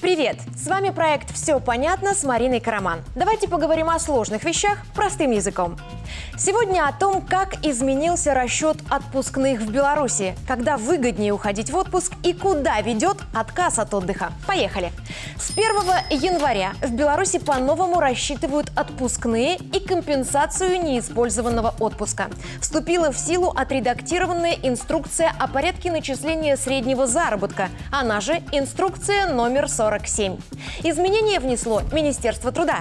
Привет! С вами проект «Все понятно» с Мариной Караман. Давайте поговорим о сложных вещах простым языком. Сегодня о том, как изменился расчет отпускных в Беларуси, когда выгоднее уходить в отпуск и куда ведет отказ от отдыха. Поехали! С 1 января в Беларуси по-новому рассчитывают отпускные и компенсацию неиспользованного отпуска. Вступила в силу отредактированная инструкция о порядке начисления среднего заработка, она же инструкция номер 47. Изменения внесло Министерство труда.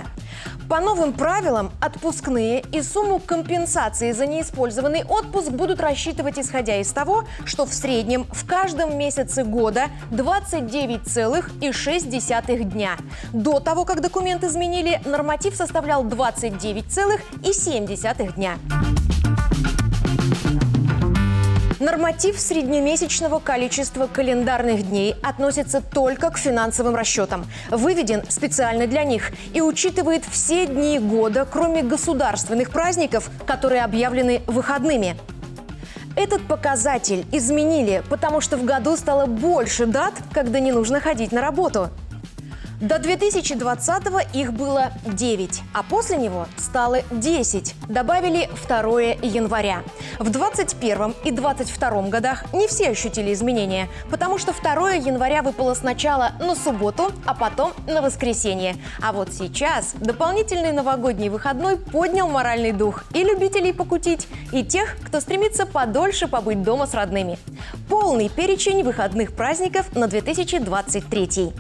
По новым правилам отпускные и сумму компенсации за неиспользованный отпуск будут рассчитывать исходя из того, что в среднем в каждом месяце года 29,6 дня. До того, как документ изменили, норматив составлял 29,7 дня. Норматив среднемесячного количества календарных дней относится только к финансовым расчетам. Выведен специально для них и учитывает все дни года, кроме государственных праздников, которые объявлены выходными. Этот показатель изменили, потому что в году стало больше дат, когда не нужно ходить на работу. До 2020-го их было 9, а после него стало 10. Добавили 2 января. В 2021 и 2022 годах не все ощутили изменения, потому что 2 января выпало сначала на субботу, а потом на воскресенье. А вот сейчас дополнительный новогодний выходной поднял моральный дух и любителей покутить, и тех, кто стремится подольше побыть дома с родными. Полный перечень выходных праздников на 2023.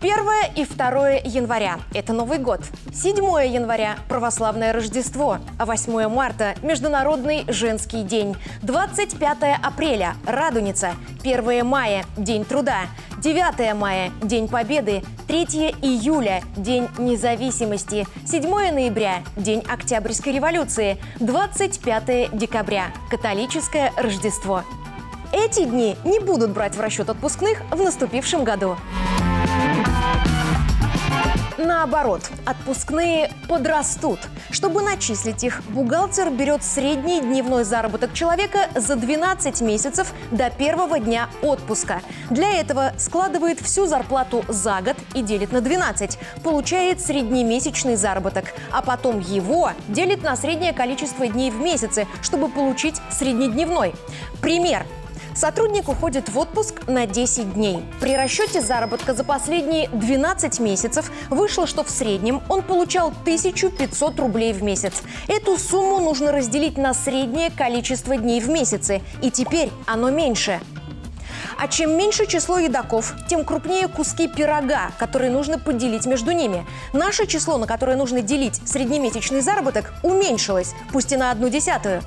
1 и 2 января – это Новый год. 7 января – православное Рождество. А 8 марта – Международный женский день. 25 апреля – Радуница. 1 мая – День труда. 9 мая – День Победы. 3 июля – День независимости. 7 ноября – День Октябрьской революции. 25 декабря – Католическое Рождество. Эти дни не будут брать в расчет отпускных в наступившем году. Наоборот, отпускные подрастут. Чтобы начислить их, бухгалтер берет средний дневной заработок человека за 12 месяцев до первого дня отпуска. Для этого складывает всю зарплату за год и делит на 12. Получает среднемесячный заработок. А потом его делит на среднее количество дней в месяце, чтобы получить среднедневной. Пример. Сотрудник уходит в отпуск на 10 дней. При расчете заработка за последние 12 месяцев вышло, что в среднем он получал 1500 рублей в месяц. Эту сумму нужно разделить на среднее количество дней в месяце, и теперь оно меньше. А чем меньше число едоков, тем крупнее куски пирога, которые нужно поделить между ними. Наше число, на которое нужно делить среднемесячный заработок, уменьшилось, пусть и на одну десятую.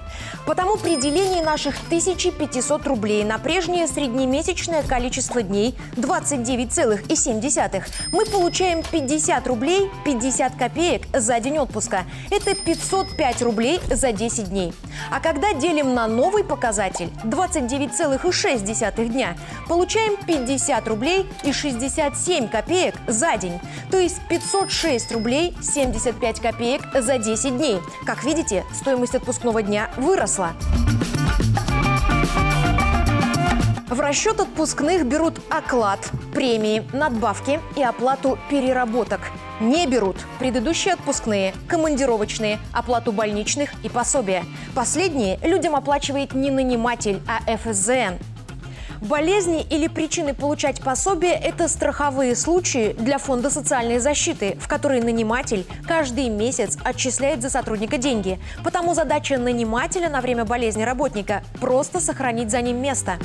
Потому при делении наших 1500 рублей на прежнее среднемесячное количество дней 29,7 мы получаем 50 рублей 50 копеек за день отпуска. Это 505 рублей за 10 дней. А когда делим на новый показатель 29,6 дня, получаем 50 рублей и 67 копеек за день. То есть 506 рублей 75 копеек за 10 дней. Как видите, стоимость отпускного дня выросла. В расчет отпускных берут оклад, премии, надбавки и оплату переработок. Не берут предыдущие отпускные, командировочные, оплату больничных и пособия. Последние людям оплачивает не наниматель, а ФСЗН. Болезни или причины получать пособие – это страховые случаи для Фонда социальной защиты, в которые наниматель каждый месяц отчисляет за сотрудника деньги. Потому задача нанимателя на время болезни работника – просто сохранить за ним место.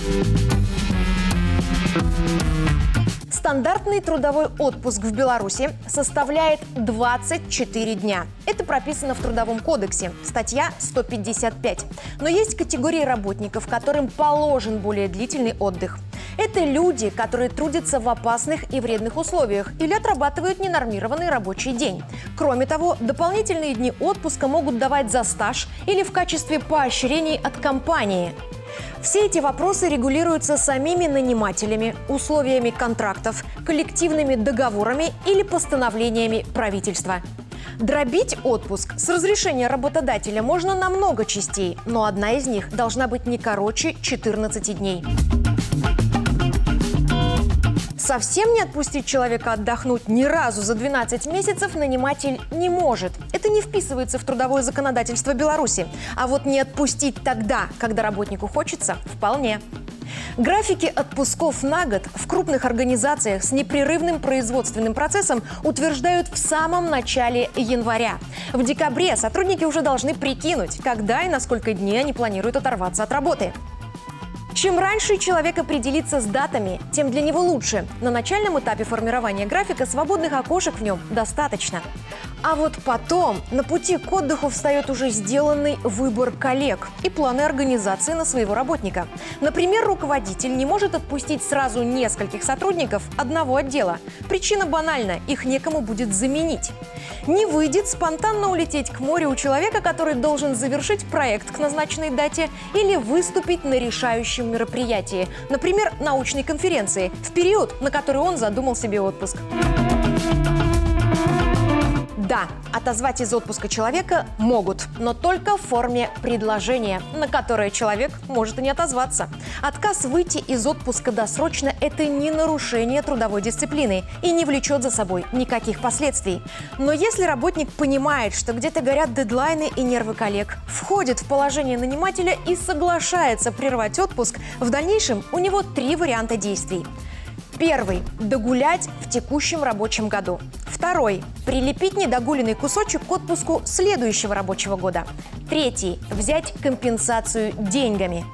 Стандартный трудовой отпуск в Беларуси составляет 24 дня. Это прописано в Трудовом кодексе, статья 155. Но есть категории работников, которым положен более длительный отдых. Это люди, которые трудятся в опасных и вредных условиях или отрабатывают ненормированный рабочий день. Кроме того, дополнительные дни отпуска могут давать за стаж или в качестве поощрений от компании. Все эти вопросы регулируются самими нанимателями, условиями контрактов, коллективными договорами или постановлениями правительства. Дробить отпуск с разрешения работодателя можно на много частей, но одна из них должна быть не короче 14 дней. Совсем не отпустить человека отдохнуть ни разу за 12 месяцев наниматель не может. Это не вписывается в трудовое законодательство Беларуси. А вот не отпустить тогда, когда работнику хочется, вполне. Графики отпусков на год в крупных организациях с непрерывным производственным процессом утверждают в самом начале января. В декабре сотрудники уже должны прикинуть, когда и на сколько дней они планируют оторваться от работы. Чем раньше человек определится с датами, тем для него лучше. На начальном этапе формирования графика свободных окошек в нем достаточно. А вот потом на пути к отдыху встает уже сделанный выбор коллег и планы организации на своего работника. Например, руководитель не может отпустить сразу нескольких сотрудников одного отдела. Причина банальна – их некому будет заменить. Не выйдет спонтанно улететь к морю у человека, который должен завершить проект к назначенной дате или выступить на решающем мероприятии, например, научной конференции, в период, на который он задумал себе отпуск. Да, отозвать из отпуска человека могут, но только в форме предложения, на которое человек может и не отозваться. Отказ выйти из отпуска досрочно – это не нарушение трудовой дисциплины и не влечет за собой никаких последствий. Но если работник понимает, что где-то горят дедлайны и нервы коллег, входит в положение нанимателя и соглашается прервать отпуск, в дальнейшем у него три варианта действий. Первый – догулять в текущем рабочем году. Второй – прилепить недогуленный кусочек к отпуску следующего рабочего года. Третий – взять компенсацию деньгами.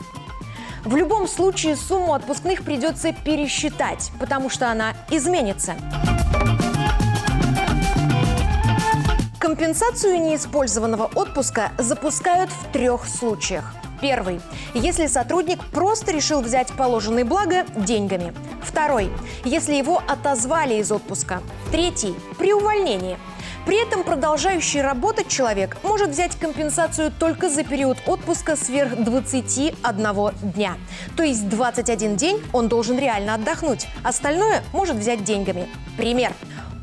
В любом случае сумму отпускных придется пересчитать, потому что она изменится. Компенсацию неиспользованного отпуска запускают в трех случаях. Первый. Если сотрудник просто решил взять положенные блага деньгами. Второй. Если его отозвали из отпуска. Третий. При увольнении. При этом продолжающий работать человек может взять компенсацию только за период отпуска сверх 21 дня. То есть 21 день он должен реально отдохнуть. Остальное может взять деньгами. Пример.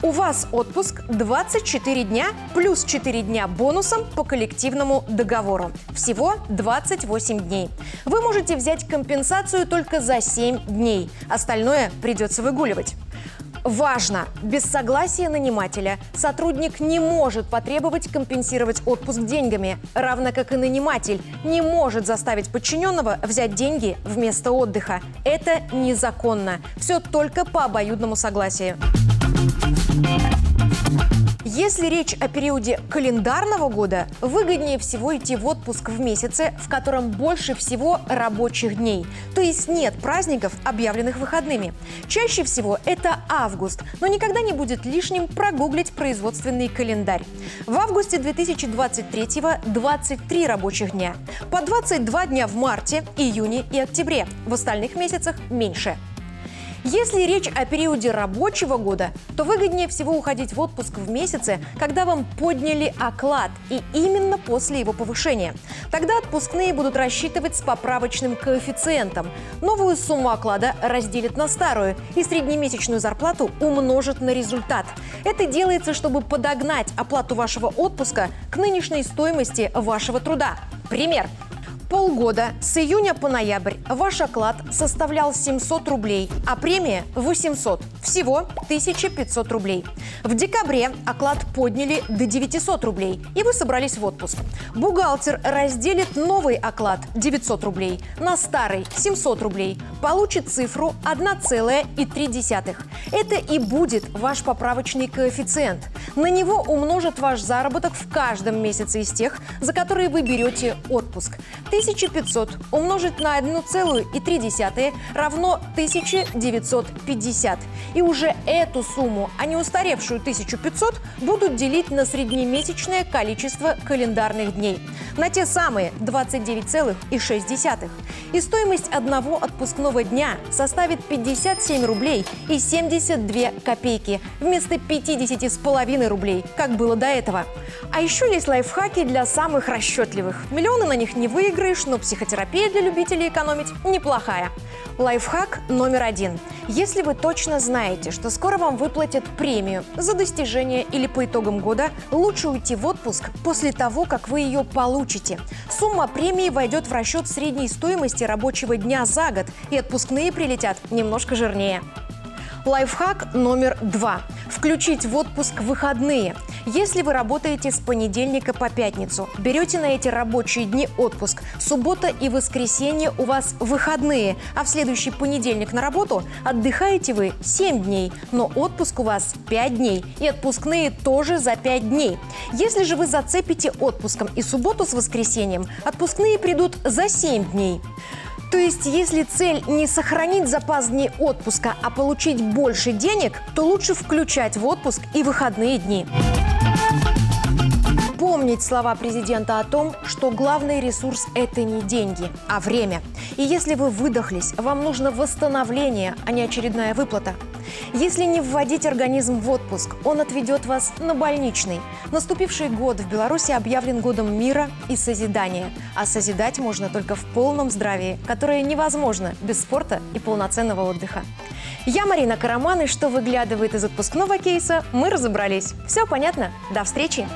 У вас отпуск 24 дня плюс 4 дня бонусом по коллективному договору. Всего 28 дней. Вы можете взять компенсацию только за 7 дней. Остальное придется выгуливать. Важно! Без согласия нанимателя сотрудник не может потребовать компенсировать отпуск деньгами, равно как и наниматель не может заставить подчиненного взять деньги вместо отдыха. Это незаконно. Все только по обоюдному согласию. Если речь о периоде календарного года, выгоднее всего идти в отпуск в месяце, в котором больше всего рабочих дней. То есть нет праздников, объявленных выходными. Чаще всего это август, но никогда не будет лишним прогуглить производственный календарь. В августе 2023 23 рабочих дня. По 22 дня в марте, июне и октябре. В остальных месяцах меньше. Если речь о периоде рабочего года, то выгоднее всего уходить в отпуск в месяце, когда вам подняли оклад, и именно после его повышения. Тогда отпускные будут рассчитывать с поправочным коэффициентом. Новую сумму оклада разделят на старую и среднемесячную зарплату умножат на результат. Это делается, чтобы подогнать оплату вашего отпуска к нынешней стоимости вашего труда. Пример полгода с июня по ноябрь ваш оклад составлял 700 рублей, а премия 800. Всего 1500 рублей. В декабре оклад подняли до 900 рублей, и вы собрались в отпуск. Бухгалтер разделит новый оклад 900 рублей на старый 700 рублей. Получит цифру 1,3. Это и будет ваш поправочный коэффициент. На него умножат ваш заработок в каждом месяце из тех, за которые вы берете отпуск. 1500 умножить на 1,3 равно 1950. И уже эту сумму, а не устаревшую 1500, будут делить на среднемесячное количество календарных дней. На те самые 29,6. И стоимость одного отпускного дня составит 57 рублей и 72 копейки вместо 50 с половиной рублей, как было до этого. А еще есть лайфхаки для самых расчетливых. Миллионы на них не выиграешь, выиграешь, но психотерапия для любителей экономить неплохая. Лайфхак номер один. Если вы точно знаете, что скоро вам выплатят премию за достижение или по итогам года, лучше уйти в отпуск после того, как вы ее получите. Сумма премии войдет в расчет средней стоимости рабочего дня за год, и отпускные прилетят немножко жирнее. Лайфхак номер два. Включить в отпуск выходные. Если вы работаете с понедельника по пятницу, берете на эти рабочие дни отпуск. Суббота и воскресенье у вас выходные, а в следующий понедельник на работу отдыхаете вы 7 дней, но отпуск у вас 5 дней. И отпускные тоже за 5 дней. Если же вы зацепите отпуском и субботу с воскресеньем, отпускные придут за 7 дней. То есть, если цель не сохранить запас дней отпуска, а получить больше денег, то лучше включать в отпуск и выходные дни. Помнить слова президента о том, что главный ресурс – это не деньги, а время. И если вы выдохлись, вам нужно восстановление, а не очередная выплата. Если не вводить организм в отпуск, он отведет вас на больничный. Наступивший год в Беларуси объявлен годом мира и созидания. А созидать можно только в полном здравии, которое невозможно без спорта и полноценного отдыха. Я Марина Караман, и что выглядывает из отпускного кейса, мы разобрались. Все понятно? До встречи!